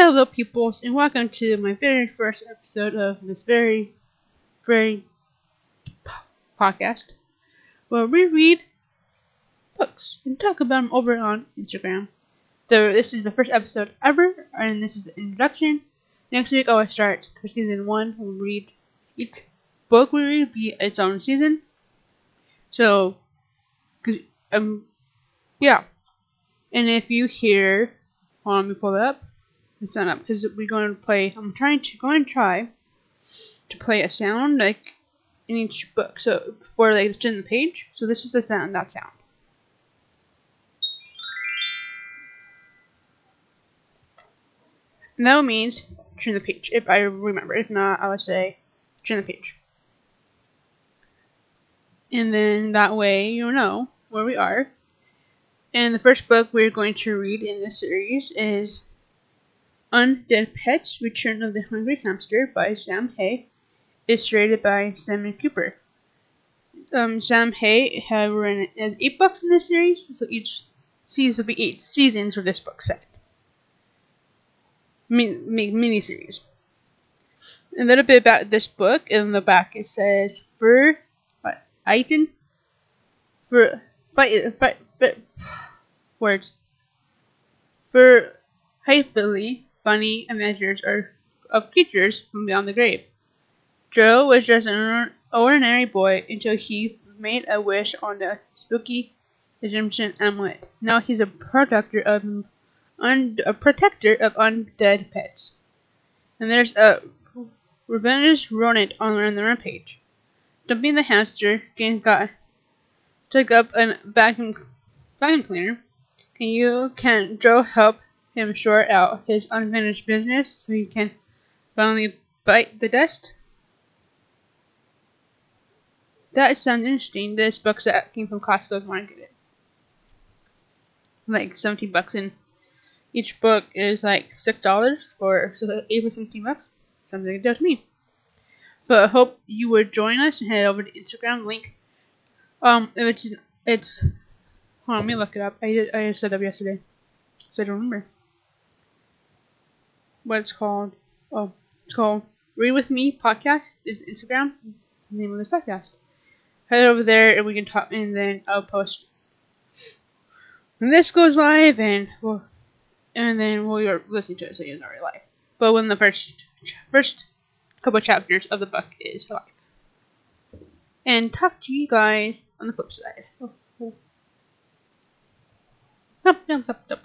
Hello, peoples, and welcome to my very first episode of this very, very podcast where we read books and talk about them over on Instagram. So this is the first episode ever, and this is the introduction. Next week, I will start for season one. We'll read each book we read be its own season. So, um, yeah. And if you hear, hold on, let me pull it up. It's not up because we're going to play. I'm trying to go and try to play a sound like in each book. So for like it's in the page. So this is the sound. That sound. And that means turn the page. If I remember. If not, I would say turn the page. And then that way you'll know where we are. And the first book we're going to read in this series is Undead Pets Return of the Hungry Hamster by Sam Hay. Illustrated by Simon Cooper. Um, Sam Hay have written eight books in this series, so each season will be eight seasons for this book set. Min- mini series. A little bit about this book. In the back it says, for what, Aiton? For, fight, fight, fight, words. For hyperbole, funny images are of creatures from beyond the grave. Joe was just an ordinary boy until he made a wish on the spooky Egyptian amulet. Now he's a protector of un- a protector of undead pets. And there's a revenge rodent on the rampage. Dumping the hamster, Gang got took up a vacuum vacuum cleaner. Can you can Joe help him short out his unfinished business so he can finally bite the dust? That sounds interesting. This book that came from Costco if I get it. Like 17 bucks and each book is like six dollars or so eight or seventeen bucks. Something like that to me. But I hope you would join us and head over to Instagram link. Um it's it's hold on, let me look it up. I did I set up yesterday. So I don't remember. What it's called. Oh, it's called Read With Me Podcast is Instagram. the name of this podcast head over there and we can talk and then I'll post when this goes live and we'll and then we'll listening to it so you know it's live. But when the first first couple chapters of the book is live. And talk to you guys on the flip side. Oh, oh. Up, up.